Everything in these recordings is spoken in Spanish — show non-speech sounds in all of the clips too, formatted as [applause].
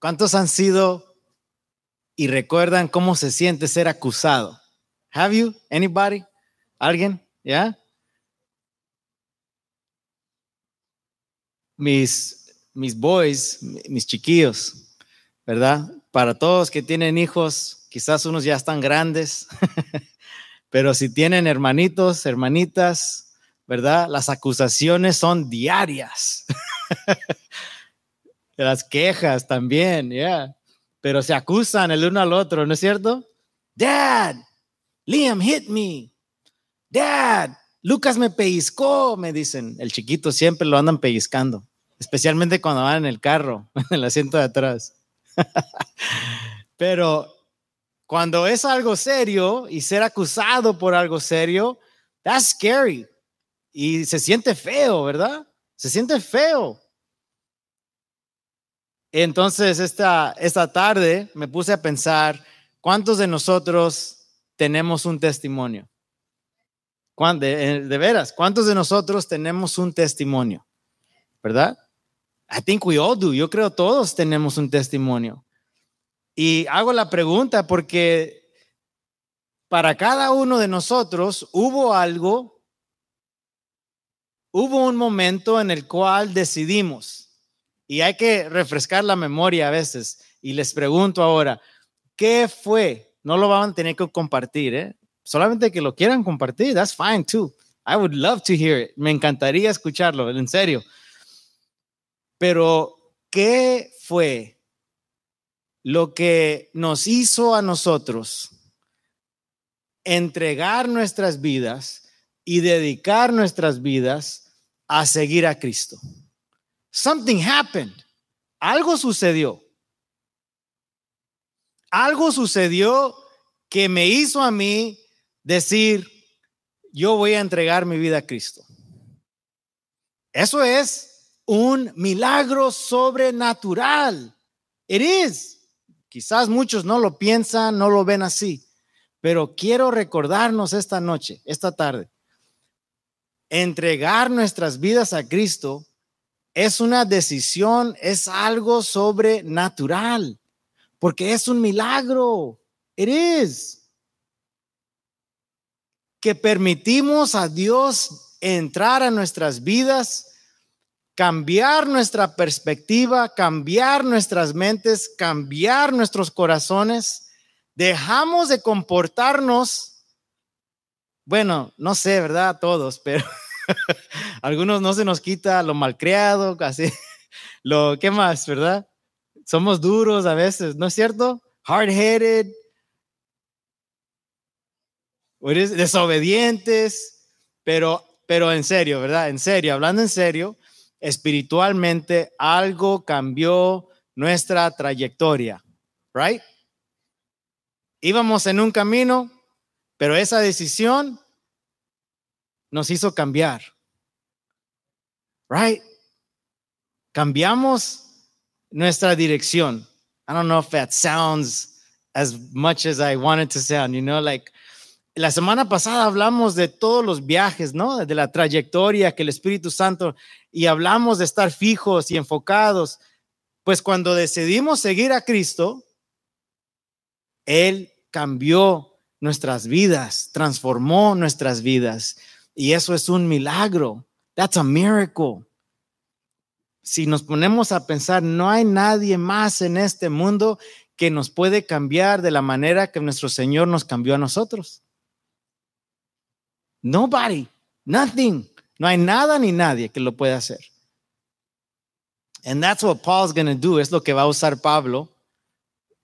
¿Cuántos han sido y recuerdan cómo se siente ser acusado? Have you? Anybody? ¿Alguien? ¿Ya? Mis, mis boys, mis chiquillos, ¿verdad? Para todos que tienen hijos, quizás unos ya están grandes, [laughs] pero si tienen hermanitos, hermanitas, ¿verdad? Las acusaciones son diarias. [laughs] Las quejas también, ya. Pero se acusan el uno al otro, ¿no es cierto? Dad, Liam hit me. Dad, Lucas me pellizcó, me dicen. El chiquito siempre lo andan pellizcando, especialmente cuando van en el carro, [laughs] en el asiento de atrás. [laughs] Pero cuando es algo serio y ser acusado por algo serio, that's scary. Y se siente feo, ¿verdad? Se siente feo. Entonces, esta, esta tarde me puse a pensar, ¿cuántos de nosotros tenemos un testimonio? De, eh, de veras, ¿cuántos de nosotros tenemos un testimonio? ¿Verdad? I think we all do. Yo creo todos tenemos un testimonio. Y hago la pregunta porque para cada uno de nosotros hubo algo, hubo un momento en el cual decidimos, y hay que refrescar la memoria a veces, y les pregunto ahora, ¿qué fue? No lo van a tener que compartir, ¿eh? Solamente que lo quieran compartir, that's fine too. I would love to hear it. Me encantaría escucharlo, en serio. Pero, ¿qué fue lo que nos hizo a nosotros entregar nuestras vidas y dedicar nuestras vidas a seguir a Cristo. Something happened. Algo sucedió. Algo sucedió que me hizo a mí decir, yo voy a entregar mi vida a Cristo. Eso es un milagro sobrenatural. It is. Quizás muchos no lo piensan, no lo ven así, pero quiero recordarnos esta noche, esta tarde, entregar nuestras vidas a Cristo es una decisión, es algo sobrenatural, porque es un milagro. It. Que permitimos a Dios entrar a nuestras vidas cambiar nuestra perspectiva, cambiar nuestras mentes, cambiar nuestros corazones, dejamos de comportarnos, bueno, no sé, ¿verdad? Todos, pero [laughs] [laughs] algunos no se nos quita lo malcriado, casi, [laughs] lo, ¿qué más, verdad? Somos duros a veces, ¿no es cierto? Hard-headed, desobedientes, pero, pero en serio, ¿verdad? En serio, hablando en serio, espiritualmente algo cambió nuestra trayectoria, right? Íbamos en un camino, pero esa decisión nos hizo cambiar, right? Cambiamos nuestra dirección. I don't know if that sounds as much as I wanted to sound, you know, like la semana pasada hablamos de todos los viajes, ¿no? De la trayectoria que el Espíritu Santo y hablamos de estar fijos y enfocados. Pues cuando decidimos seguir a Cristo, Él cambió nuestras vidas, transformó nuestras vidas. Y eso es un milagro. That's a miracle. Si nos ponemos a pensar, no hay nadie más en este mundo que nos puede cambiar de la manera que nuestro Señor nos cambió a nosotros. Nobody, nothing. No hay nada ni nadie que lo pueda hacer. And that's what Paul's going to do. Es lo que va a usar Pablo,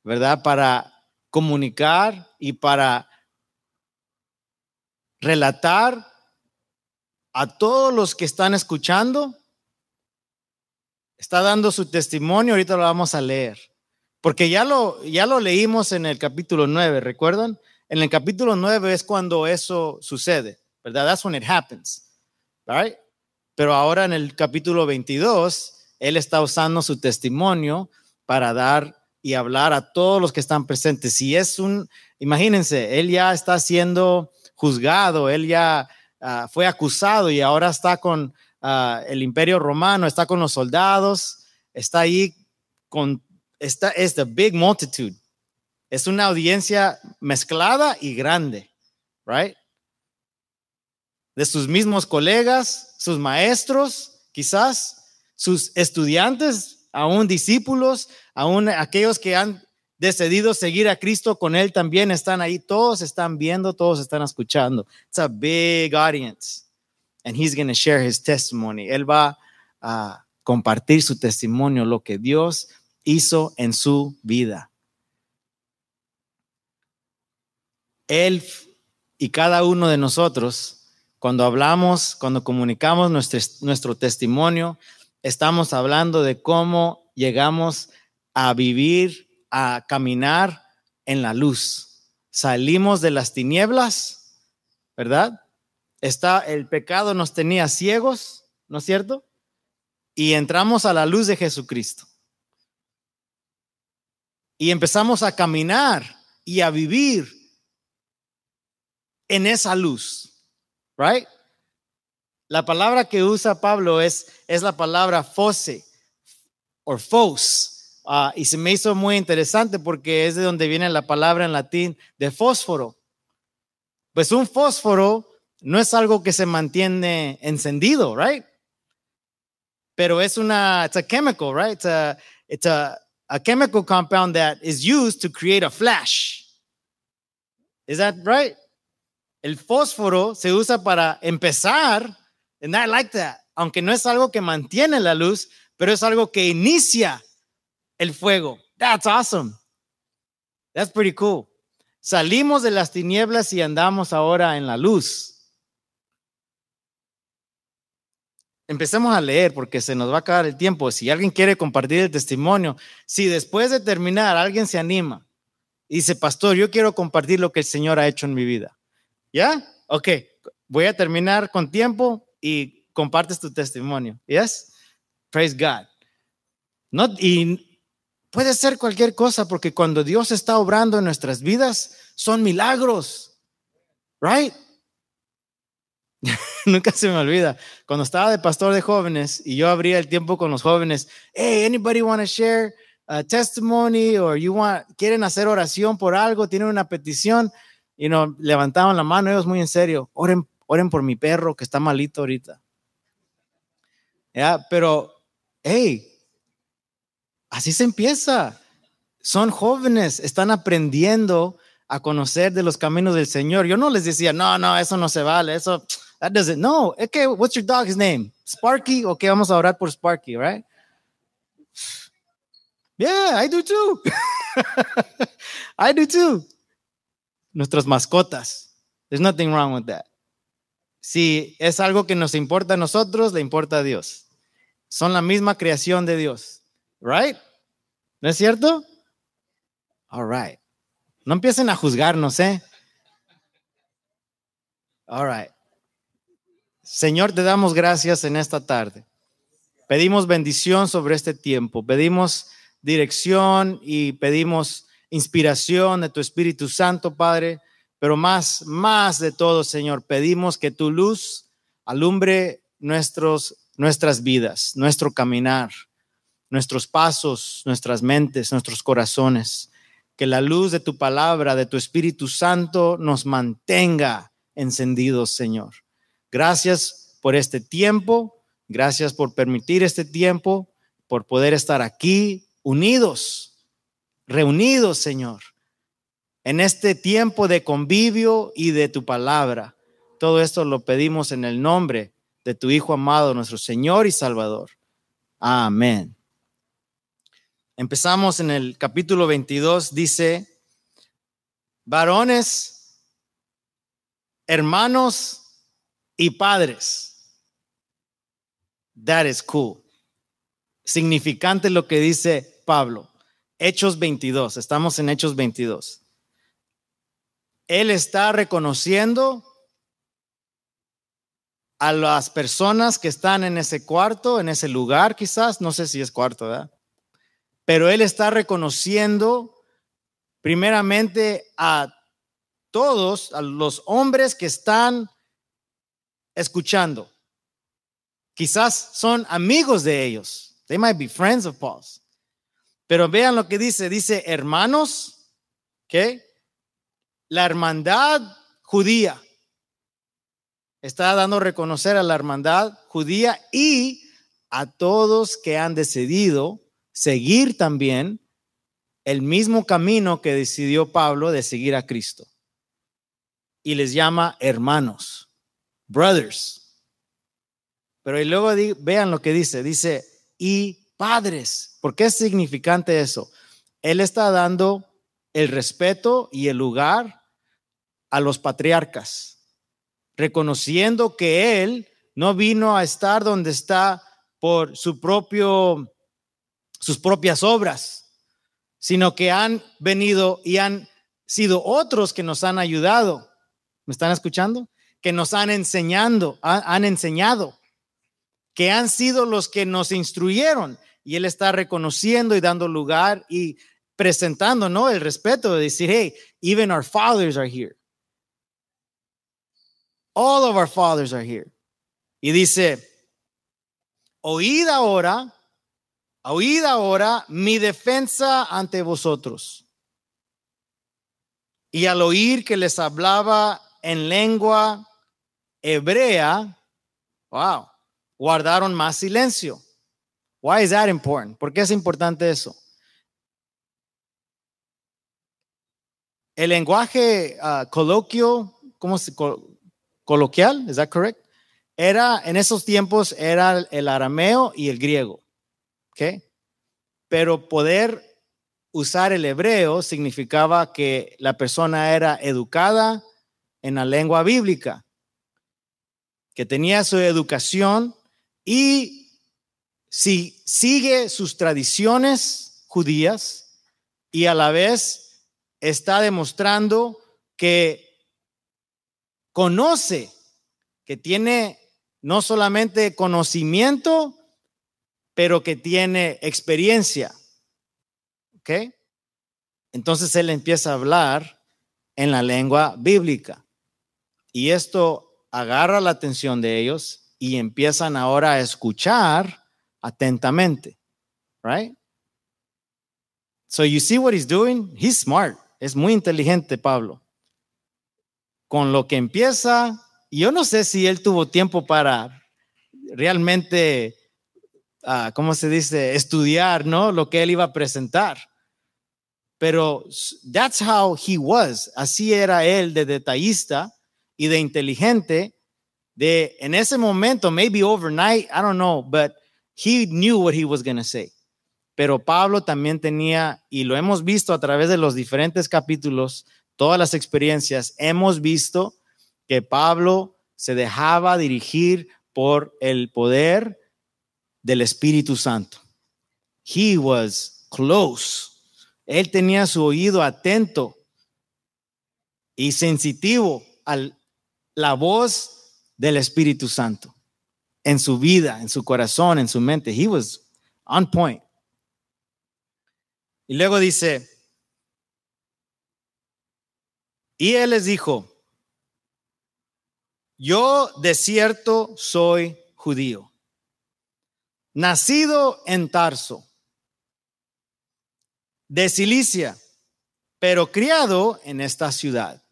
¿verdad? Para comunicar y para relatar a todos los que están escuchando. Está dando su testimonio, ahorita lo vamos a leer. Porque ya lo, ya lo leímos en el capítulo 9, ¿recuerdan? En el capítulo 9 es cuando eso sucede. ¿verdad? That's when it happens, right? Pero ahora en el capítulo 22, él está usando su testimonio para dar y hablar a todos los que están presentes. Si es un, imagínense, él ya está siendo juzgado, él ya ah, fue acusado y ahora está con ah, el imperio romano, está con los soldados, está ahí con esta es the big multitude. Es una audiencia mezclada y grande, right? De sus mismos colegas, sus maestros, quizás, sus estudiantes, aún discípulos, aún aquellos que han decidido seguir a Cristo con él también están ahí. Todos están viendo, todos están escuchando. It's a big audience. And he's going to share his testimony. Él va a compartir su testimonio, lo que Dios hizo en su vida. Él y cada uno de nosotros, cuando hablamos, cuando comunicamos nuestro testimonio, estamos hablando de cómo llegamos a vivir, a caminar en la luz. Salimos de las tinieblas, ¿verdad? Está el pecado nos tenía ciegos, ¿no es cierto? Y entramos a la luz de Jesucristo. Y empezamos a caminar y a vivir en esa luz, right? La palabra que usa Pablo es, es la palabra fose o fos. Ah, y se me hizo muy interesante porque es de donde viene la palabra en latín de fósforo. Pues un fósforo no es algo que se mantiene encendido, right? Pero es una, it's a chemical, right? It's a, it's a, a chemical compound that is used to create a flash. Is that right? El fósforo se usa para empezar, and I like that, aunque no es algo que mantiene la luz, pero es algo que inicia el fuego. That's awesome. That's pretty cool. Salimos de las tinieblas y andamos ahora en la luz. Empecemos a leer porque se nos va a acabar el tiempo. Si alguien quiere compartir el testimonio, si después de terminar alguien se anima y dice, pastor, yo quiero compartir lo que el Señor ha hecho en mi vida. ¿Ya? Ok, voy a terminar con tiempo y compartes tu testimonio. ¿Yes? Praise God. No, y puede ser cualquier cosa porque cuando Dios está obrando en nuestras vidas, son milagros. Right? [laughs] Nunca se me olvida. Cuando estaba de pastor de jóvenes y yo abría el tiempo con los jóvenes, hey, anybody want to share a testimony or you want, quieren hacer oración por algo, tienen una petición, y no levantaban la mano ellos muy en serio, oren, oren por mi perro que está malito ahorita. Ya, pero, hey, así se empieza. Son jóvenes, están aprendiendo a conocer de los caminos del Señor. Yo no les decía, no, no, eso no se vale, eso That doesn't. No. Okay. What's your dog's name? Sparky. Okay, vamos a orar por Sparky, right? Yeah, I do too. [laughs] I do too. Nuestras mascotas. There's nothing wrong with that. Si es algo que nos importa a nosotros, le importa a Dios. Son la misma creación de Dios. Right? ¿No es cierto? All right. No empiecen a juzgarnos, ¿eh? All right. Señor, te damos gracias en esta tarde. Pedimos bendición sobre este tiempo, pedimos dirección y pedimos inspiración de tu Espíritu Santo, Padre, pero más, más de todo, Señor, pedimos que tu luz alumbre nuestros, nuestras vidas, nuestro caminar, nuestros pasos, nuestras mentes, nuestros corazones. Que la luz de tu palabra, de tu Espíritu Santo, nos mantenga encendidos, Señor. Gracias por este tiempo, gracias por permitir este tiempo, por poder estar aquí unidos, reunidos, Señor, en este tiempo de convivio y de tu palabra. Todo esto lo pedimos en el nombre de tu Hijo amado, nuestro Señor y Salvador. Amén. Empezamos en el capítulo 22, dice, varones, hermanos, y padres. That is cool. Significante lo que dice Pablo. Hechos 22, estamos en Hechos 22. Él está reconociendo a las personas que están en ese cuarto, en ese lugar quizás, no sé si es cuarto, ¿verdad? Pero él está reconociendo primeramente a todos, a los hombres que están escuchando. Quizás son amigos de ellos. They might be friends of Paul's. Pero vean lo que dice, dice hermanos, ¿qué? La hermandad judía. Está dando a reconocer a la hermandad judía y a todos que han decidido seguir también el mismo camino que decidió Pablo de seguir a Cristo. Y les llama hermanos, brothers. Pero y luego vean lo que dice, dice, y padres. ¿Por qué es significante eso? Él está dando el respeto y el lugar a los patriarcas, reconociendo que él no vino a estar donde está por su propio, sus propias obras, sino que han venido y han sido otros que nos han ayudado. ¿Me están escuchando? Que nos han enseñando, han enseñado, que han sido los que nos instruyeron. Y él está reconociendo y dando lugar y presentando, ¿no? El respeto de decir, hey, even our fathers are here. All of our fathers are here. Y dice, oíd ahora, oíd ahora mi defensa ante vosotros. Y al oír que les hablaba en lengua hebrea, wow, guardaron más silencio. Why is that important? ¿Por qué es importante eso? El lenguaje uh, coloquio, ¿cómo se coloquial? ¿Es that correct? Era, en esos tiempos era el arameo y el griego. Pero poder usar el hebreo significaba que la persona era educada en la lengua bíblica, que tenía su educación y si sigue sus tradiciones judías y a la vez está demostrando que conoce, que tiene no solamente conocimiento, pero que tiene experiencia. ¿Ok? Entonces él empieza a hablar en la lengua bíblica. Y esto agarra la atención de ellos y empiezan ahora a escuchar atentamente. Right? So you see what he's doing? He's smart. Es muy inteligente Pablo. Con lo que empieza yo no sé si él tuvo tiempo para realmente, uh, ¿cómo se dice?, estudiar, ¿no? Lo que él iba a presentar. Pero that's how he was. Así era él de detallista y de inteligente. De en ese momento, maybe overnight, I don't know, but he knew what he was going to say. Pero Pablo también tenía, y lo hemos visto a través de los diferentes capítulos, todas las experiencias, hemos visto que Pablo se dejaba dirigir por el poder del Espíritu Santo. He was close. Él tenía su oído atento y sensitivo a la voz del Espíritu Santo en su vida, en su corazón, en su mente. He was on point. Y luego dice, y él les dijo, yo de cierto soy judío, nacido en Tarso, de Cilicia, pero criado en esta ciudad.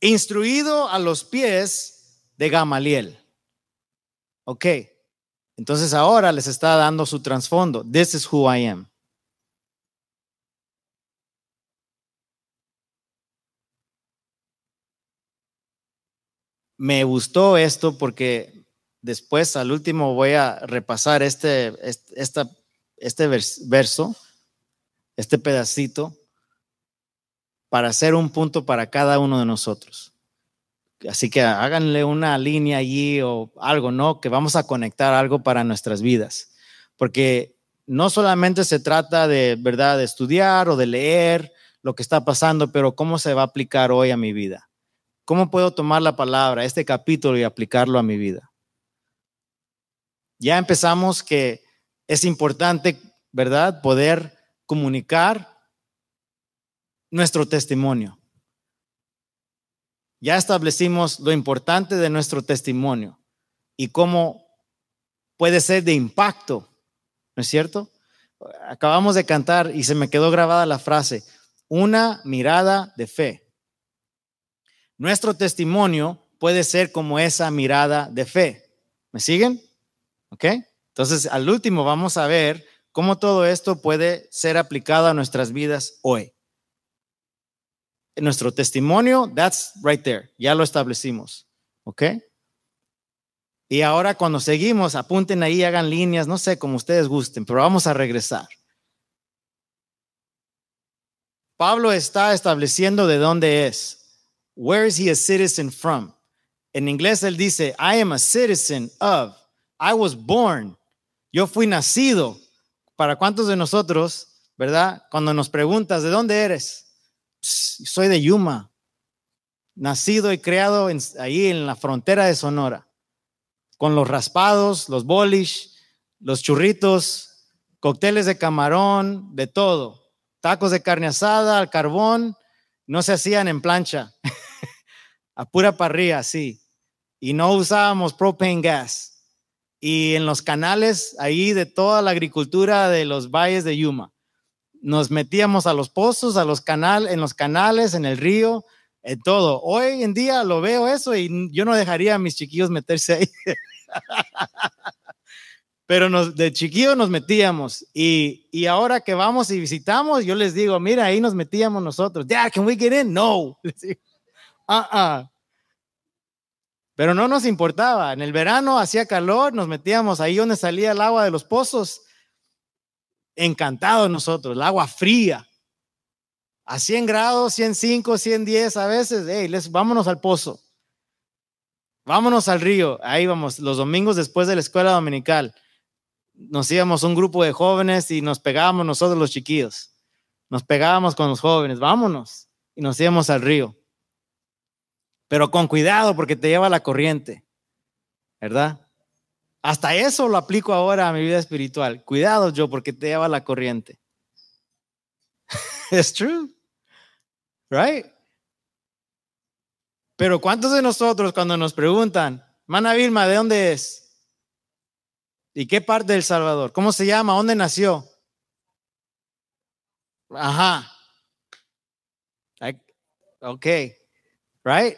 Instruido a los pies de Gamaliel. Ok, entonces ahora les está dando su trasfondo. This is who I am. Me gustó esto porque después al último voy a repasar este, este, este verso, este pedacito, para hacer un punto para cada uno de nosotros. Así que háganle una línea allí o algo, ¿no? Que vamos a conectar algo para nuestras vidas. Porque no solamente se trata de, ¿verdad?, de estudiar o de leer lo que está pasando, pero cómo se va a aplicar hoy a mi vida. ¿Cómo puedo tomar la palabra, este capítulo y aplicarlo a mi vida? Ya empezamos que es importante, ¿verdad? Poder comunicar nuestro testimonio. Ya establecimos lo importante de nuestro testimonio y cómo puede ser de impacto, ¿no es cierto? Acabamos de cantar y se me quedó grabada la frase, una mirada de fe. Nuestro testimonio puede ser como esa mirada de fe. ¿Me siguen? ¿Ok? Entonces, al último vamos a ver cómo todo esto puede ser aplicado a nuestras vidas hoy. Nuestro testimonio, that's right there, ya lo establecimos. ¿Ok? Y ahora cuando seguimos, apunten ahí, hagan líneas, no sé, como ustedes gusten, pero vamos a regresar. Pablo está estableciendo de dónde es. Where is he a citizen from? En inglés él dice, I am a citizen of. I was born. Yo fui nacido. ¿Para cuántos de nosotros, verdad? Cuando nos preguntas, ¿de dónde eres? soy de Yuma. Nacido y creado ahí en la frontera de Sonora. Con los raspados, los bolish, los churritos, cócteles de camarón, de todo tacos de carne asada al carbón, no se hacían en plancha, [laughs] a pura parrilla, sí. Y no usábamos propane gas. Y en los canales ahí de toda la agricultura de los valles de Yuma, nos metíamos a los pozos, a los canales, en los canales, en el río, en todo. Hoy en día lo veo eso y yo no dejaría a mis chiquillos meterse ahí. [laughs] pero nos, de chiquillo nos metíamos y, y, ahora que vamos y visitamos, yo les digo, mira, ahí nos metíamos nosotros. Dad, can we get in? No. [laughs] Ah, ah. Pero no nos importaba. En el verano hacía calor, nos metíamos ahí donde salía el agua de los pozos. Encantados nosotros, el agua fría. A 100 grados, 105, 110 a veces. Hey, les, vámonos al pozo. Vámonos al río. Ahí vamos, los domingos después de la escuela dominical nos íbamos un grupo de jóvenes y nos pegábamos nosotros los chiquillos. Nos pegábamos con los jóvenes, vámonos. Y nos íbamos al río. Pero con cuidado porque te lleva la corriente, ¿verdad? Hasta eso lo aplico ahora a mi vida espiritual. Cuidado yo porque te lleva la corriente. [laughs] Es true. Right? Pero ¿cuántos de nosotros cuando nos preguntan, Mana Vilma, ¿de dónde es? ¿Y qué parte del Salvador? ¿Cómo se llama? ¿Dónde nació? Ajá. Ok. Right?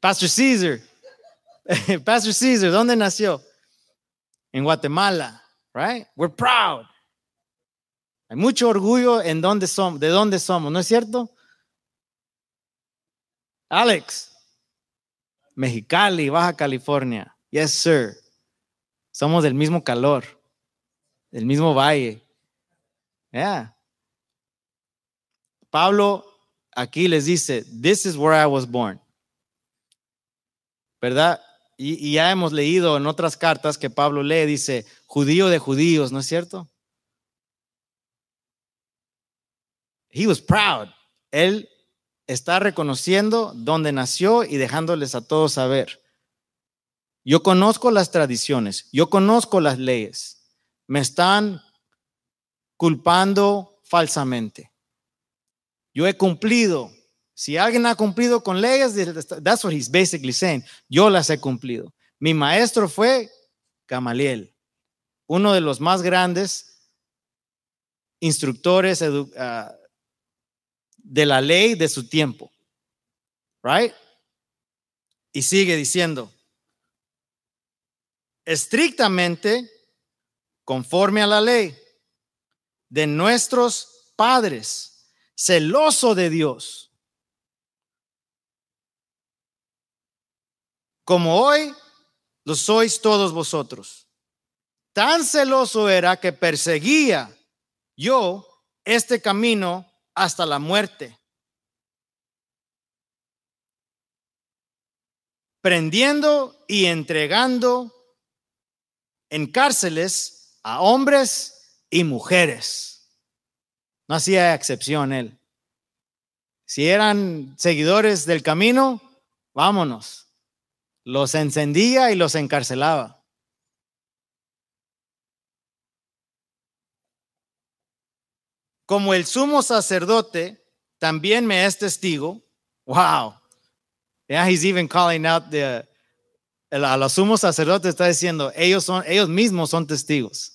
Pastor Caesar. [laughs] Pastor Caesar, ¿dónde nació? En Guatemala. Right? We're proud. Hay mucho orgullo en dónde somos, de dónde somos, ¿no es cierto? Alex, Mexicali, Baja California. Yes, sir. Somos del mismo calor, del mismo valle. Yeah. Pablo aquí les dice, this is where I was born. ¿Verdad? Y, y, ya hemos leído en otras cartas que Pablo lee, dice, judío de judíos, ¿no es cierto? He was proud. Él está reconociendo dónde nació y dejándoles a todos saber. Yo conozco las tradiciones, yo conozco las leyes. Me están culpando falsamente. Yo he cumplido. Si alguien ha cumplido con leyes, that's what he's basically saying. Yo las he cumplido. Mi maestro fue Gamaliel, uno de los más grandes instructores ah, de la ley de su tiempo. Right? Y sigue diciendo, estrictamente conforme a la ley de nuestros padres, celoso de Dios. Como hoy lo sois todos vosotros. Tan celoso era que perseguía yo este camino hasta la muerte. Prendiendo y entregando en cárceles a hombres y mujeres. No hacía excepción él. Si eran seguidores del camino, vámonos. Los encendía y los encarcelaba. Como el sumo sacerdote también me es testigo. Wow. Yeah, he's even calling out the a los sumos sacerdotes está diciendo, ellos, son, ellos mismos son testigos.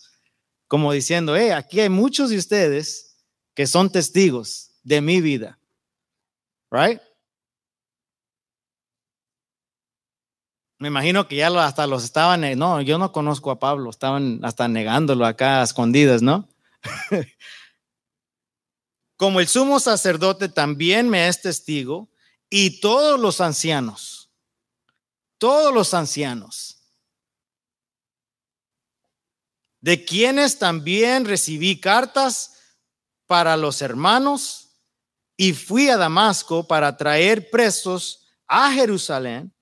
Como diciendo, eh, aquí hay muchos de ustedes que son testigos de mi vida. Right? Me imagino que ya hasta los estaban, no, yo no conozco a Pablo, estaban hasta negándolo acá a escondidas, ¿no? [laughs] Como el sumo sacerdote también me es testigo y todos los ancianos, todos los ancianos, de quienes también recibí cartas para los hermanos y fui a Damasco para traer presos a Jerusalén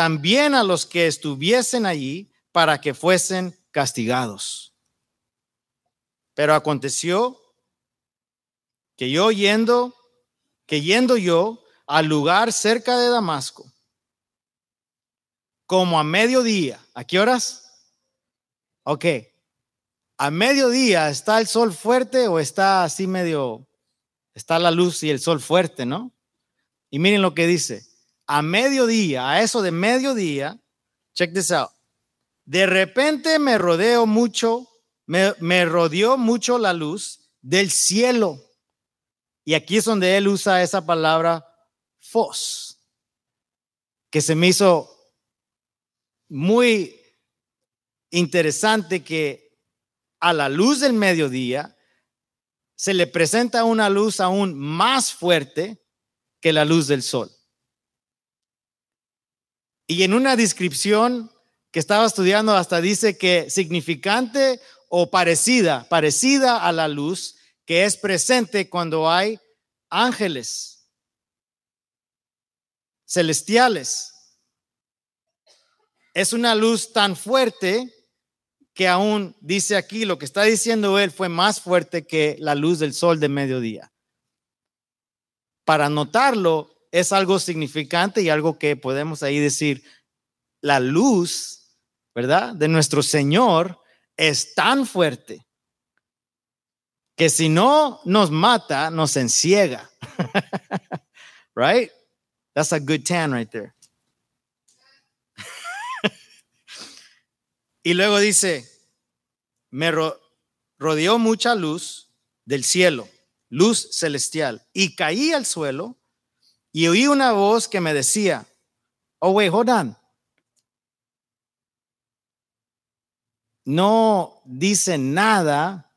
también a los que estuviesen allí para que fuesen castigados. Pero aconteció que yo yendo, que yendo yo al lugar cerca de Damasco, como a mediodía, ¿a qué horas? Ok, a mediodía está el sol fuerte o está así medio, está la luz y el sol fuerte, ¿no? Y miren lo que dice, a mediodía, a eso de mediodía, check this out. De repente me rodeo mucho, me, me rodeó mucho la luz del cielo. Y aquí es donde él usa esa palabra fos, que se me hizo muy interesante que a la luz del mediodía se le presenta una luz aún más fuerte que la luz del sol. Y en una descripción que estaba estudiando hasta dice que significante o parecida, parecida a la luz que es presente cuando hay ángeles celestiales. Es una luz tan fuerte que aún dice aquí, lo que está diciendo él fue más fuerte que la luz del sol de mediodía. Para notarlo, es algo significante y algo que podemos ahí decir, la luz, ¿verdad? De nuestro Señor es tan fuerte que si no nos mata, nos enciega. [laughs] right? That's a good tan right there. Y luego dice, me rodeó mucha luz del cielo, luz celestial, y caí al suelo y oí una voz que me decía, oh, wait, hold on. No dice nada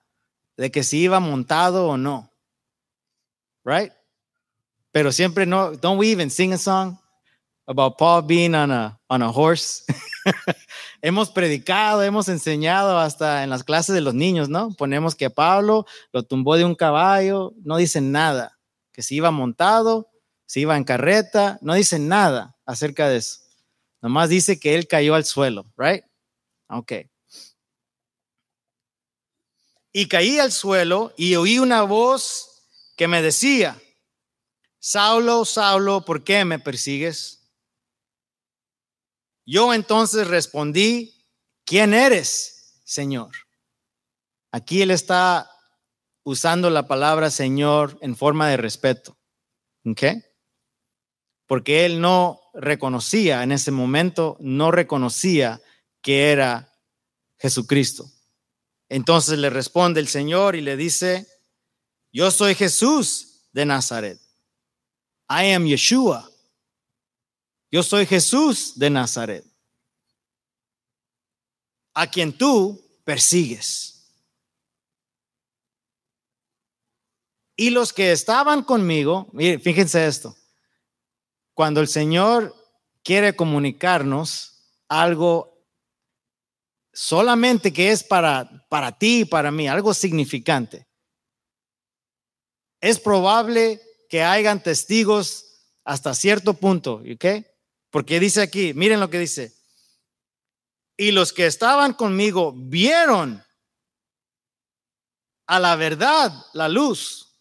de que si iba montado o no. Right? Pero siempre no, don't we even sing a song about Paul being on a, on a horse? [laughs] [laughs] hemos predicado, hemos enseñado hasta en las clases de los niños, ¿no? Ponemos que Pablo lo tumbó de un caballo, no dice nada, que si iba montado si iba en carreta, no dice nada acerca de eso. Nomás dice que él cayó al suelo, right? Ok. Y caí al suelo y oí una voz que me decía, Saulo, Saulo, ¿por qué me persigues? Yo entonces respondí, ¿quién eres, Señor? Aquí él está usando la palabra Señor en forma de respeto. ¿Ok? porque él no reconocía en ese momento, no reconocía que era Jesucristo. Entonces le responde el Señor y le dice, yo soy Jesús de Nazaret. I am Yeshua. Yo soy Jesús de Nazaret, a quien tú persigues. Y los que estaban conmigo, fíjense esto, cuando el Señor quiere comunicarnos algo solamente que es para, para ti y para mí, algo significante, es probable que hayan testigos hasta cierto punto, ¿ok? Porque dice aquí, miren lo que dice, y los que estaban conmigo vieron a la verdad la luz.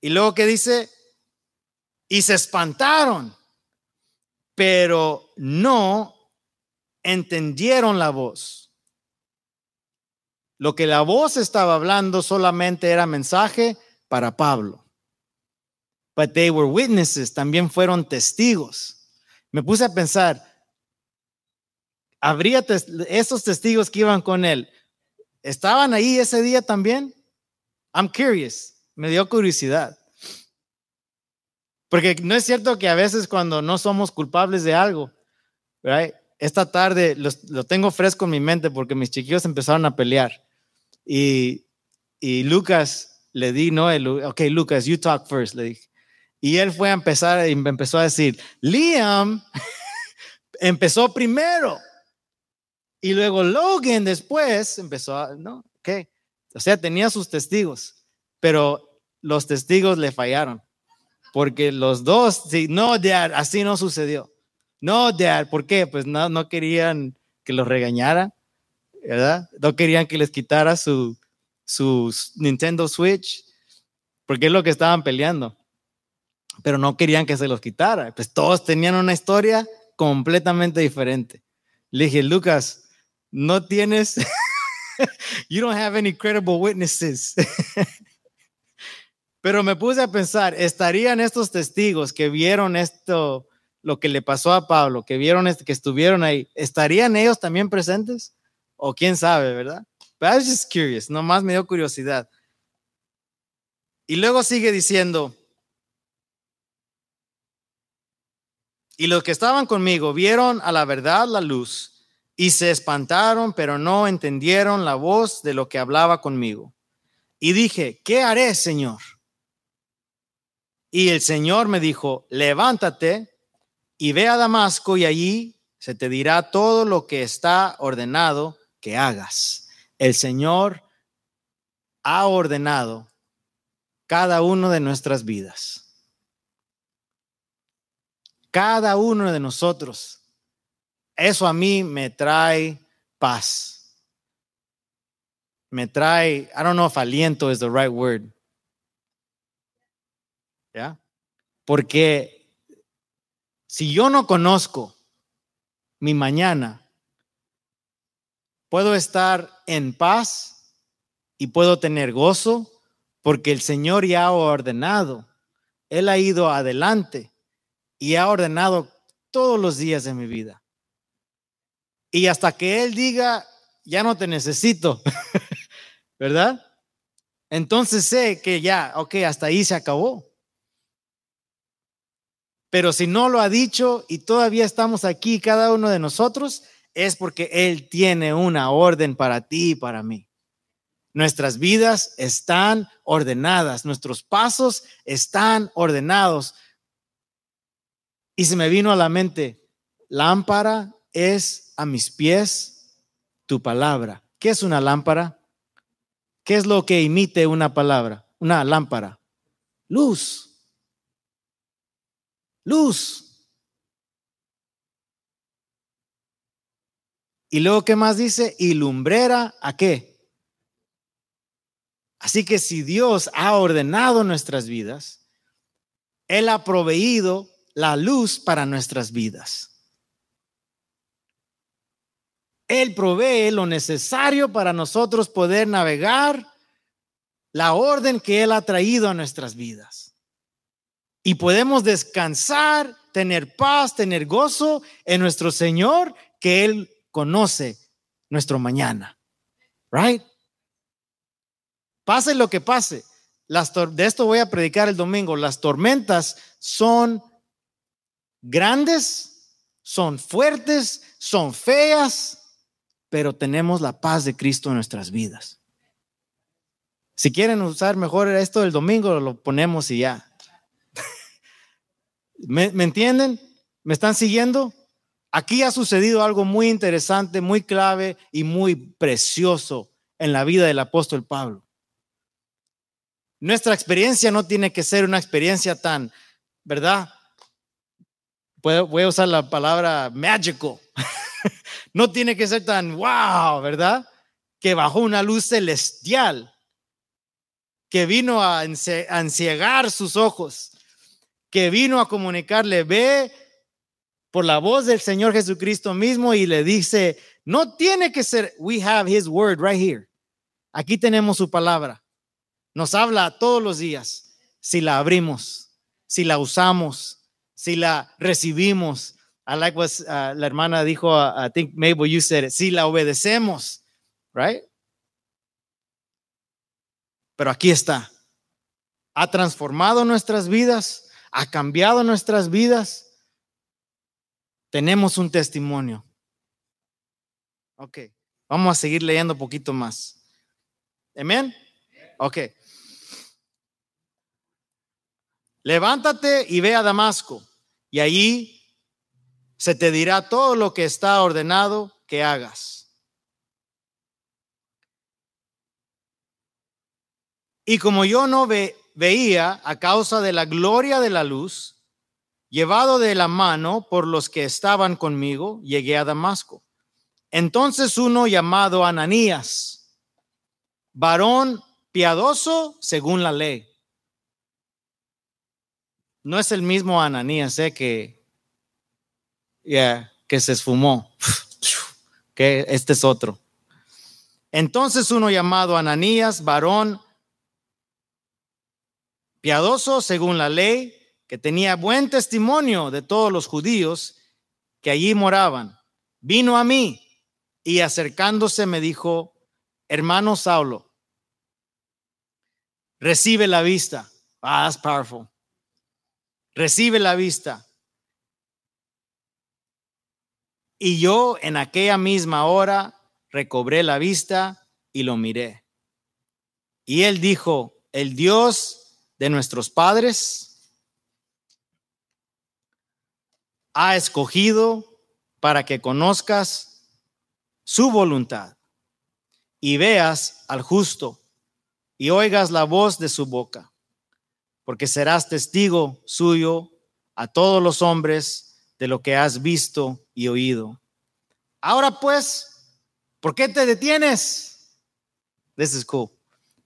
Y luego que dice, y se espantaron, pero no entendieron la voz. Lo que la voz estaba hablando solamente era mensaje para Pablo. But they were witnesses, también fueron testigos. me puse a pensar, ¿habría esos testigos que iban con él? ¿Estaban ahí ese día también? I'm curious, me dio curiosidad. Porque no es cierto que a veces cuando no somos culpables de algo, right? esta tarde lo tengo fresco en mi mente porque mis chiquillos empezaron a pelear. Y, y Lucas le di, ¿no? El, ok, Lucas, you talk first, le dije. Y él fue a empezar y empezó a decir, Liam [laughs] empezó primero. Y luego Logan después empezó a, ¿no? O sea, tenía sus testigos, pero los testigos le fallaron. Porque los dos, sí, no, dad, así no sucedió. No, dad, ¿por qué? Pues no, no querían que los regañara, ¿verdad? No querían que les quitara su, su Nintendo Switch, porque es lo que estaban peleando. Pero no querían que se los quitara. Pues todos tenían una historia completamente diferente. Le dije, Lucas, no tienes, [laughs] you don't have any credible witnesses. [laughs] Pero me puse a pensar, ¿estarían estos testigos que vieron esto, lo que le pasó a Pablo, que vieron, que estuvieron ahí, ¿estarían ellos también presentes? O quién sabe, ¿verdad? But I was just curious, nomás me dio curiosidad. Y luego sigue diciendo, y los que estaban conmigo vieron a la verdad la luz y se espantaron, pero no entendieron la voz de lo que hablaba conmigo. Y dije, ¿qué haré, Señor? Y el Señor me dijo, levántate y ve a Damasco y allí se te dirá todo lo que está ordenado que hagas. El Señor ha ordenado cada uno de nuestras vidas. Cada uno de nosotros eso a mí me trae paz. Me trae, I don't know if aliento is the right word. ¿Ya? Porque si yo no conozco mi mañana, puedo estar en paz y puedo tener gozo porque el Señor ya ha ordenado. Él ha ido adelante y ha ordenado todos los días de mi vida. Y hasta que Él diga, ya no te necesito, [laughs] ¿verdad? Entonces sé que ya, ok, hasta ahí se acabó. Pero si no lo ha dicho y todavía estamos aquí, cada uno de nosotros, es porque Él tiene una orden para ti y para mí. Nuestras vidas están ordenadas, nuestros pasos están ordenados. Y se me vino a la mente, lámpara es a mis pies tu palabra. ¿Qué es una lámpara? ¿Qué es lo que emite una palabra? Una lámpara. Luz. Luz. Y luego, ¿qué más dice? Y lumbrera a qué? Así que si Dios ha ordenado nuestras vidas, Él ha proveído la luz para nuestras vidas. Él provee lo necesario para nosotros poder navegar la orden que Él ha traído a nuestras vidas. Y podemos descansar, tener paz, tener gozo en nuestro Señor, que Él conoce nuestro mañana. Right? Pase lo que pase. De esto voy a predicar el domingo. Las tormentas son grandes, son fuertes, son feas, pero tenemos la paz de Cristo en nuestras vidas. Si quieren usar mejor esto del domingo, lo ponemos y ya. [laughs] ¿Me, ¿Me, entienden? ¿Me están siguiendo? Aquí ha sucedido algo muy interesante, muy clave y muy precioso en la vida del apóstol Pablo. Nuestra experiencia no tiene que ser una experiencia tan, ¿verdad? Voy a usar la palabra magical. [laughs] no tiene que ser tan wow, ¿verdad? Que bajó una luz celestial, que vino a enciegar sus ojos, que vino a comunicarle, ve por la voz del Señor Jesucristo mismo y le dice, no tiene que ser, we have his word right here. Aquí tenemos su palabra. Nos habla todos los días si la abrimos, si la usamos, si la recibimos, I like what uh, la hermana dijo, uh, I think Mabel, you said it, si la obedecemos, right? Pero aquí está. Ha transformado nuestras vidas, ha cambiado nuestras vidas. Tenemos un testimonio. Ok, vamos a seguir leyendo un poquito más. Amén. Ok. Levántate y ve a Damasco, y allí se te dirá todo lo que está ordenado que hagas. Y como yo no ve, veía a causa de la gloria de la luz, llevado de la mano por los que estaban conmigo, llegué a Damasco. Entonces uno llamado Ananías, varón piadoso según la ley. No es el mismo Ananías eh, que, que se esfumó, [laughs] que este es otro. Entonces uno llamado Ananías, varón piadoso según la ley, que tenía buen testimonio de todos los judíos que allí moraban, vino a mí y acercándose me dijo, hermano Saulo, recibe la vista. Ah, that's powerful. Recibe la vista. Y yo en aquella misma hora recobré la vista y lo miré. Y él dijo, el Dios de nuestros padres, ha escogido para que conozcas su voluntad y veas al justo y oigas la voz de su boca, porque serás testigo suyo a todos los hombres de lo que has visto y oído. Ahora pues, ¿por qué te detienes? This is cool.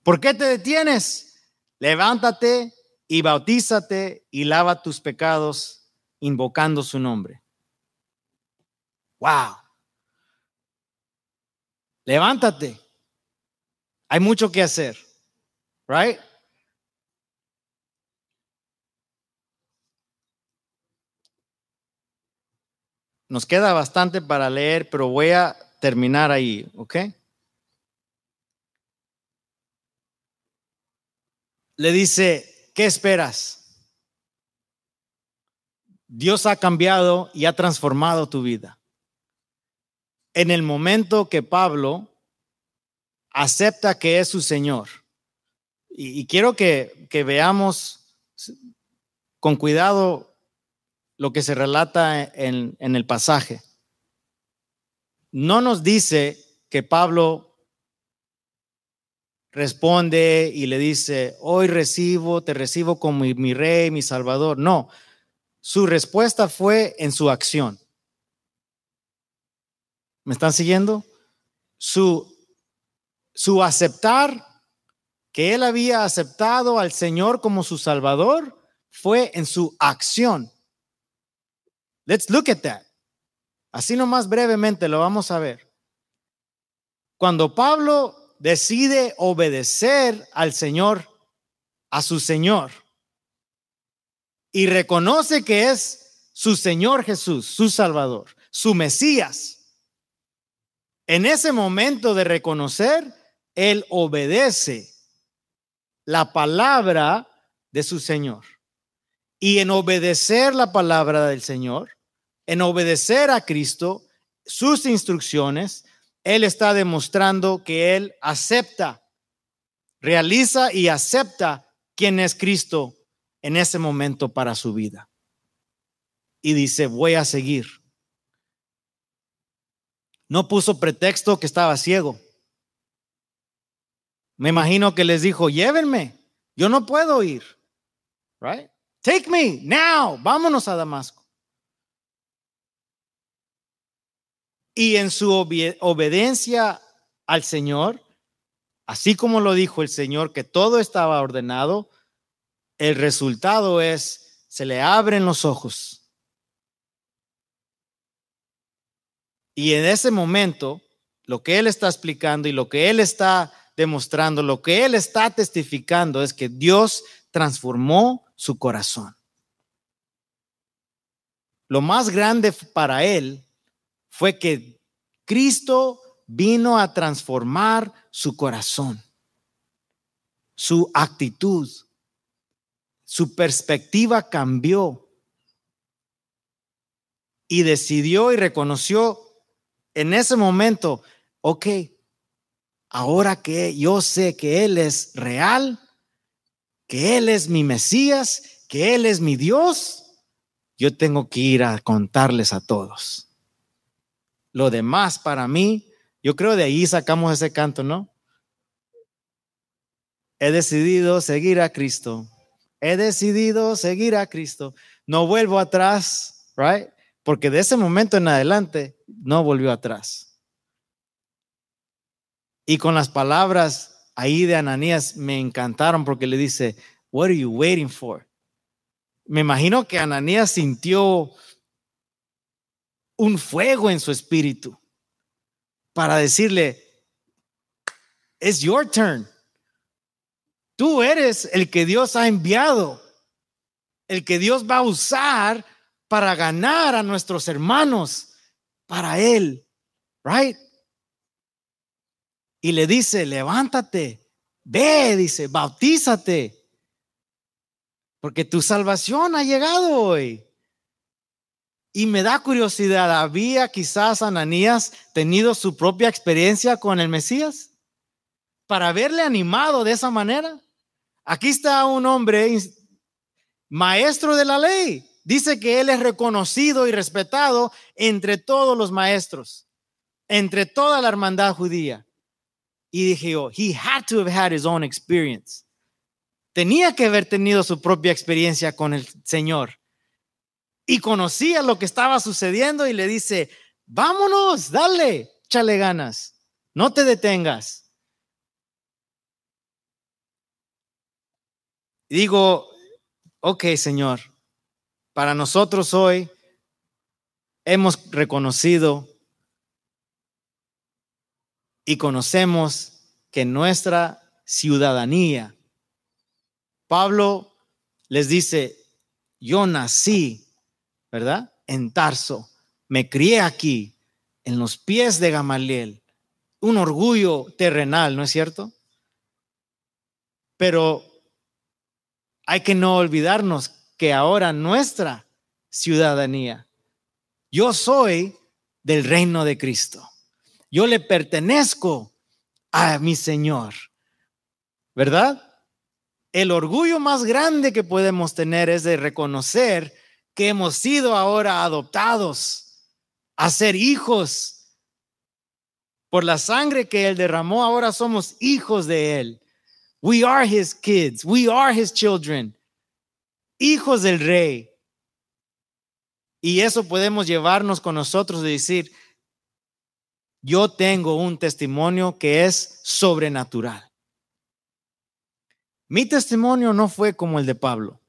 ¿Por qué te detienes? levántate y bautízate y lava tus pecados invocando su nombre. Wow. Levántate. Hay mucho que hacer. Right? Nos queda bastante para leer, pero voy a terminar ahí, ¿ok? le dice, ¿qué esperas? Dios ha cambiado y ha transformado tu vida. En el momento que Pablo acepta que es su Señor, y, quiero que, veamos con cuidado lo que se relata en, el pasaje. No nos dice que Pablo responde y le dice, hoy recibo, te recibo como mi, rey, mi salvador. No, su respuesta fue en su acción. ¿Me están siguiendo? Su, su aceptar que él había aceptado al Señor como su salvador fue en su acción. Let's look at that. Así nomás brevemente lo vamos a ver. Cuando Pablo decide obedecer al Señor, a su Señor, y reconoce que es su Señor Jesús, su Salvador, su Mesías, en ese momento de reconocer, Él obedece la palabra de su Señor. Y en obedecer la palabra del Señor, en obedecer a Cristo, sus instrucciones, él está demostrando que Él acepta, realiza y acepta quién es Cristo en ese momento para su vida. Y dice, voy a seguir. No puso pretexto que estaba ciego. Me imagino que les dijo, llévenme, yo no puedo ir. Right? Take me now, vámonos a Damasco. Y en su obediencia al Señor, así como lo dijo el Señor, que todo estaba ordenado, el resultado es, se le abren los ojos. Y en ese momento, lo que Él está explicando y lo que Él está demostrando, lo que Él está testificando es que Dios transformó su corazón. lo más grande para él fue que Cristo vino a transformar su corazón, su actitud, su perspectiva cambió y decidió y reconoció en ese momento, ok, ahora que yo sé que Él es real, que Él es mi Mesías, que Él es mi Dios, yo tengo que ir a contarles a todos. Lo demás para mí, yo creo de ahí sacamos ese canto, ¿no? He decidido seguir a Cristo. He decidido seguir a Cristo. No vuelvo atrás, right? Porque de ese momento en adelante no volvió atrás. Y con las palabras ahí de Ananías me encantaron porque le dice, What are you waiting for? Me imagino que Ananías sintió un fuego en su espíritu para decirle, it's your turn. Tú eres el que Dios ha enviado, el que Dios va a usar para ganar a nuestros hermanos para Él, right? Y le dice, levántate, ve, dice, bautízate, porque tu salvación ha llegado hoy. Y me da curiosidad, ¿había quizás Ananías tenido su propia experiencia con el Mesías? Para haberle animado de esa manera. Aquí está un hombre maestro de la ley, dice que él es reconocido y respetado entre todos los maestros, entre toda la hermandad judía. Y dije yo, he had to have had his own experience. Tenía que haber tenido su propia experiencia con el Señor. Y conocía lo que estaba sucediendo y le dice, vámonos, dale, échale ganas, no te detengas. Digo, ok, Señor, para nosotros hoy hemos reconocido y conocemos que nuestra ciudadanía, Pablo les dice, yo nací, ¿verdad? En Tarso, me crié aquí, en los pies de Gamaliel, un orgullo terrenal, ¿no es cierto? Pero hay que no olvidarnos que ahora nuestra ciudadanía. Yo soy del reino de Cristo. Yo le pertenezco a mi Señor. ¿Verdad? El orgullo más grande que podemos tener es de reconocer que hemos sido ahora adoptados a ser hijos. Por la sangre que Él derramó, ahora somos hijos de Él. We are His kids. We are His children hijos del rey. Y eso podemos llevarnos con nosotros de decir, yo tengo un testimonio que es sobrenatural. Mi testimonio no fue como el de Pablo.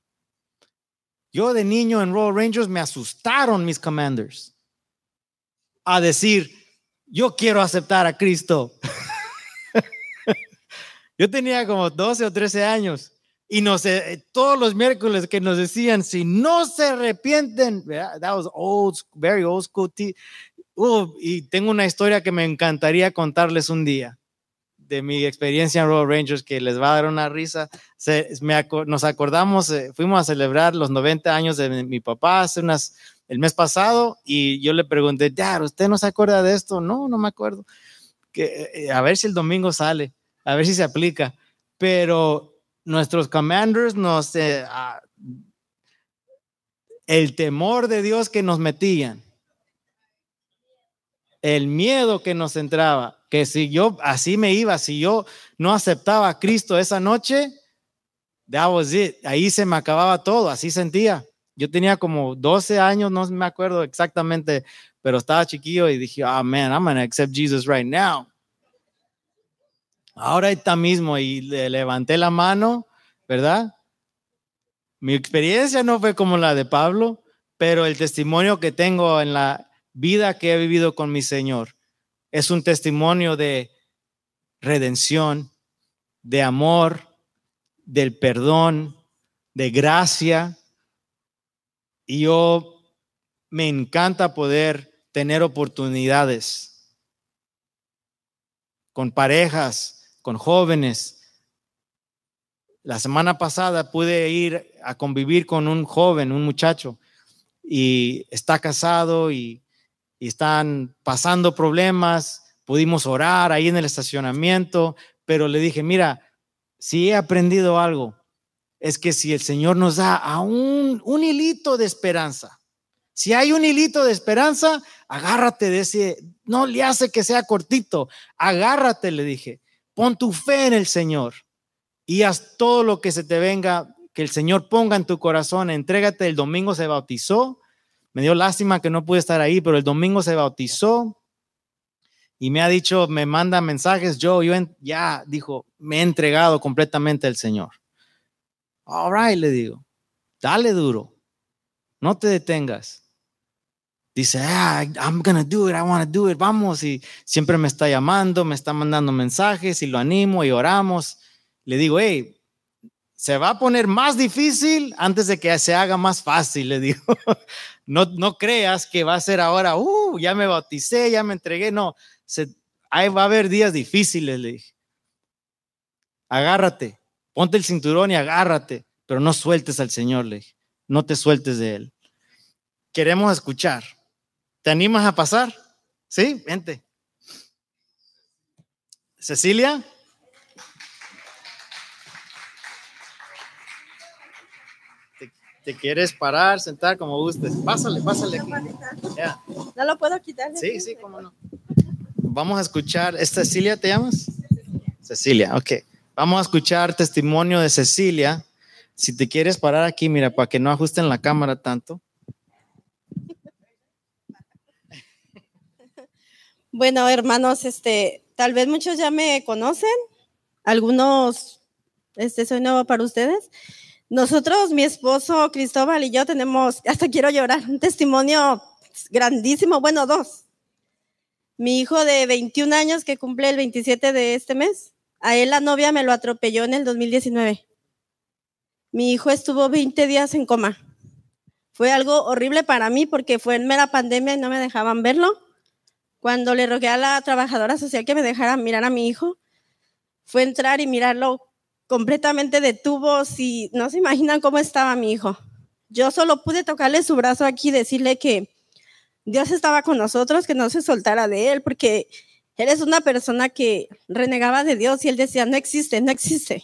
Yo de niño en Royal Rangers me asustaron mis commanders a decir, yo quiero aceptar a Cristo. [laughs] yo tenía como 12 o 13 años y no sé, eh, todos los miércoles que nos decían, si no se arrepienten, that was old, very old school. Uh, y tengo una historia que me encantaría contarles un día de mi experiencia en Royal Rangers que les va a dar una risa. Se, nos acordamos, eh, fuimos a celebrar los 90 años de mi, papá hace unas, el mes pasado y yo le pregunté, Dad, ¿usted no se acuerda de esto? No, no me acuerdo. Que, eh, a ver si el domingo sale, a ver si se aplica. Pero nuestros commanders nos... Eh, ah, el temor de Dios que nos metían, el miedo que nos entraba, que si yo así me iba, si yo no aceptaba a Cristo esa noche, that was it. Ahí se me acababa todo, así sentía. Yo tenía como 12 años, no me acuerdo exactamente, pero estaba chiquillo y dije, ah, man, I'm accept Jesus right now. Ahora está mismo y le levanté la mano, ¿verdad? Mi experiencia no fue como la de Pablo, pero el testimonio que tengo en la vida que he vivido con mi Señor es un testimonio de redención, de amor, del perdón, de gracia. Y yo me encanta poder tener oportunidades con parejas, con jóvenes. La semana pasada pude ir a convivir con un joven, un muchacho, y está casado y, y están pasando problemas. Pudimos orar ahí en el estacionamiento, pero le dije, mira, si he aprendido algo, es que si el Señor nos da a un, un hilito de esperanza, si hay un hilito de esperanza, agárrate de ese, no le hace que sea cortito, agárrate, le dije, pon tu fe en el Señor y haz todo lo que se te venga, que el Señor ponga en tu corazón, entrégate, el domingo se bautizó, me dio lástima que no pude estar ahí, pero el domingo se bautizó y me ha dicho, me manda mensajes, yo, yo ya, dijo, me he entregado completamente al Señor. All right, le digo, dale duro, no te detengas. Dice, ah, I'm gonna do it, I wanna do it, vamos. Y siempre me está llamando, me está mandando mensajes y lo animo y oramos. Le digo, hey, se va a poner más difícil antes de que se haga más fácil, le digo. [laughs] No, no creas que va a ser ahora, uh, ya me bauticé, ya me entregué. No, ahí va a haber días difíciles, le dije. Agárrate, ponte el cinturón y agárrate, pero no sueltes al Señor, le dije. No te sueltes de Él. Queremos escuchar. ¿Te animas a pasar? Sí, vente. Cecilia. ¿Te, quieres parar, sentar como gustes? Pásale, pásale. No lo puedo quitar. Sí, sí, cómo no. Vamos a escuchar. ¿Es Cecilia te llamas? Cecilia, ok. Vamos a escuchar testimonio de Cecilia. Si te quieres parar aquí, mira, para que no ajusten la cámara tanto. Bueno, hermanos, este, tal vez muchos ya me conocen, algunos, este, soy nuevo para ustedes. Nosotros, mi esposo Cristóbal y yo tenemos, hasta quiero llorar, un testimonio grandísimo, bueno, dos. Mi hijo de 21 años que cumple el 27 de este mes, a él la novia me lo atropelló en el 2019. Mi hijo estuvo 20 días en coma. Fue algo horrible para mí porque fue en mera pandemia y no me dejaban verlo. Cuando le rogué a la trabajadora social que me dejara mirar a mi hijo, fue entrar y mirarlo completamente de tubos no se imaginan cómo estaba mi hijo. Yo solo pude tocarle su brazo aquí y decirle que Dios estaba con nosotros, que no se soltara de él, porque él es una persona que renegaba de Dios y él decía, no existe, no existe.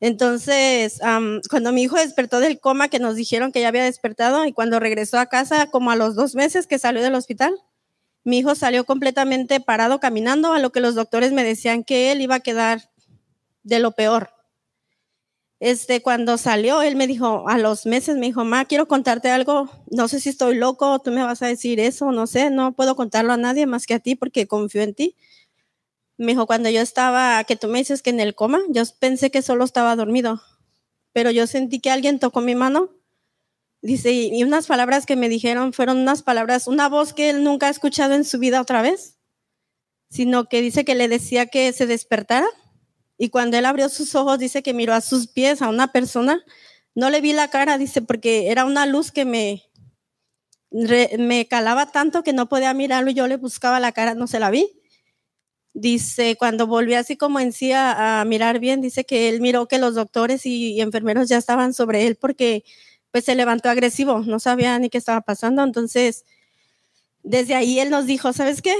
Entonces, cuando mi hijo despertó del coma, que nos dijeron que ya había despertado, y cuando regresó a casa, como a los dos meses que salió del hospital, mi hijo salió completamente parado caminando, a lo que los doctores me decían que él iba a quedar de lo peor. Este, cuando salió, él me dijo, a los meses me dijo, ma, quiero contarte algo, no sé si estoy loco, tú me vas a decir eso, no sé, no puedo contarlo a nadie más que a ti porque confío en ti. Me dijo, cuando yo estaba, que tú me dices que en el coma, yo pensé que solo estaba dormido, pero yo sentí que alguien tocó mi mano Dice, y unas palabras que me dijeron fueron unas palabras, una voz que él nunca ha escuchado en su vida otra vez, sino que dice que le decía que se despertara. Y cuando él abrió sus ojos, dice que miró a sus pies a una persona. No le vi la cara, dice, porque era una luz que me, me calaba tanto que no podía mirarlo y yo le buscaba la cara, no se la vi. Dice, cuando volví así como en sí a, mirar bien, dice que él miró que los doctores y enfermeros ya estaban sobre él porque pues se levantó agresivo, no sabía ni qué estaba pasando. Entonces, desde ahí él nos dijo, ¿sabes qué?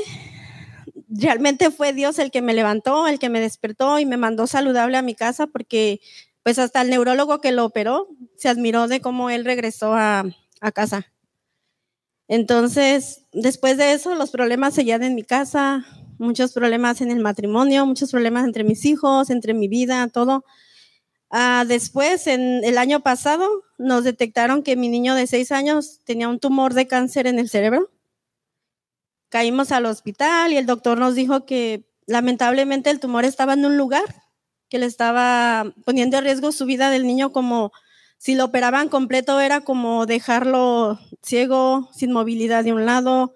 Realmente fue Dios el que me levantó, el que me despertó y me mandó saludable a mi casa porque pues hasta el neurólogo que lo operó se admiró de cómo él regresó a, casa. Entonces, después de eso, los problemas seguían en mi casa, muchos problemas en el matrimonio, muchos problemas entre mis hijos, entre mi vida, todo. Ah, después, en el año pasado, nos detectaron que mi niño de seis años tenía un tumor de cáncer en el cerebro. Caímos al hospital y el doctor nos dijo que lamentablemente el tumor estaba en un lugar que le estaba poniendo en riesgo su vida del niño como si lo operaban completo era como dejarlo ciego, sin movilidad de un lado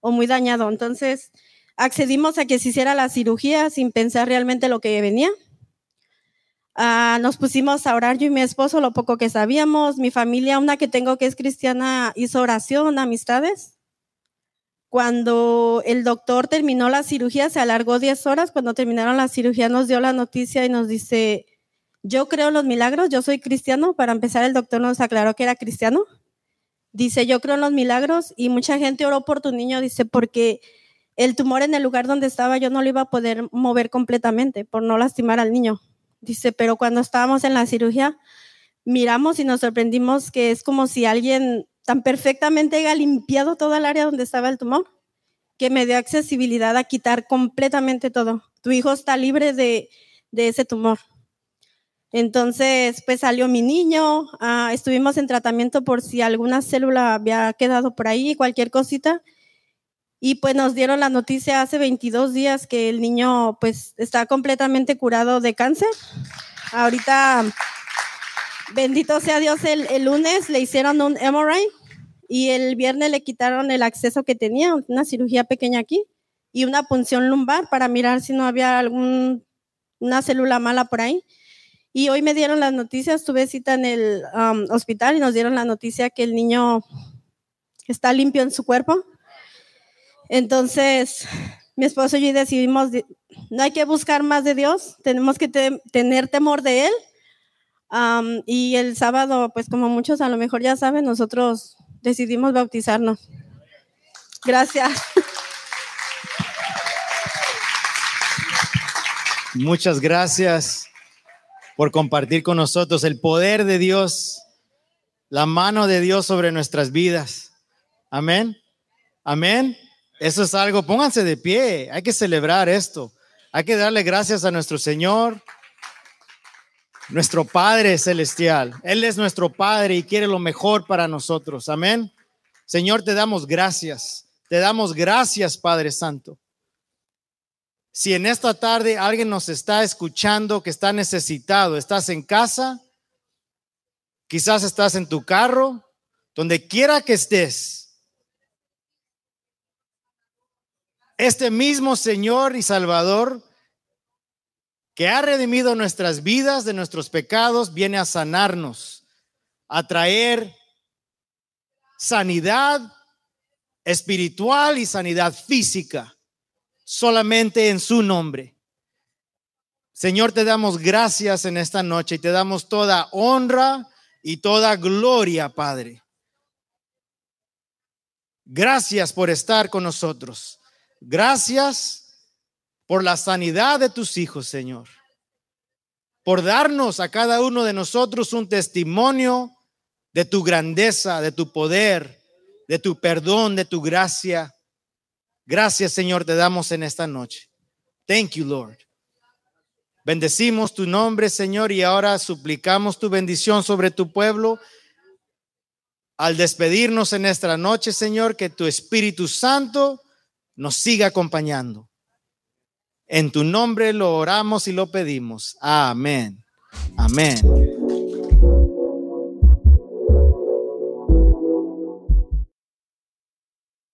o muy dañado. Entonces accedimos a que se hiciera la cirugía sin pensar realmente lo que venía Ah, nos pusimos a orar yo y mi esposo, lo poco que sabíamos. Mi familia, una que tengo que es cristiana, hizo oración, amistades. Cuando el doctor terminó la cirugía, se alargó 10 horas. Cuando terminaron la cirugía, nos dio la noticia y nos dice, yo creo en los milagros, yo soy cristiano. Para empezar, el doctor nos aclaró que era cristiano. Dice, yo creo en los milagros y mucha gente oró por tu niño, dice, porque el tumor en el lugar donde estaba yo no lo iba a poder mover completamente por no lastimar al niño. Dice, pero cuando estábamos en la cirugía, miramos y nos sorprendimos que es como si alguien tan perfectamente haya limpiado toda el área donde estaba el tumor, que me dio accesibilidad a quitar completamente todo. Tu hijo está libre de, de ese tumor. Entonces, pues salió mi niño, ah, estuvimos en tratamiento por si alguna célula había quedado por ahí, cualquier cosita. Y pues nos dieron la noticia hace 22 días que el niño pues está completamente curado de cáncer. Ahorita, bendito sea Dios, el, lunes le hicieron un MRI y el viernes le quitaron el acceso que tenía, una cirugía pequeña aquí y una punción lumbar para mirar si no había alguna célula mala por ahí. Y hoy me dieron las noticias, tuve cita en el um, hospital y nos dieron la noticia que el niño está limpio en su cuerpo entonces, mi esposo y yo decidimos, no hay que buscar más de Dios, tenemos que tener temor de Él. Y el sábado, pues como muchos a lo mejor ya saben, nosotros decidimos bautizarnos. Gracias. Muchas gracias por compartir con nosotros el poder de Dios, la mano de Dios sobre nuestras vidas. Amén. Amén. Eso es algo, pónganse de pie, hay que celebrar esto, hay que darle gracias a nuestro Señor, nuestro Padre Celestial. Él es nuestro Padre y quiere lo mejor para nosotros. Amén. Señor, te damos gracias, te damos gracias, Padre Santo. Si en esta tarde alguien nos está escuchando que está necesitado, estás en casa, quizás estás en tu carro, donde quiera que estés, este mismo Señor y Salvador que ha redimido nuestras vidas de nuestros pecados, viene a sanarnos, a traer sanidad espiritual y sanidad física, solamente en su nombre. Señor, te damos gracias en esta noche y te damos toda honra y toda gloria, Padre. Gracias por estar con nosotros. Gracias por la sanidad de tus hijos, Señor. Por darnos a cada uno de nosotros un testimonio de tu grandeza, de tu poder, de tu perdón, de tu gracia. Gracias, Señor, te damos en esta noche. Thank you, Lord. Bendecimos tu nombre, Señor, y ahora suplicamos tu bendición sobre tu pueblo. Al despedirnos en esta noche, Señor, que tu Espíritu Santo nos siga acompañando. En tu nombre lo oramos y lo pedimos. Amén. Amén.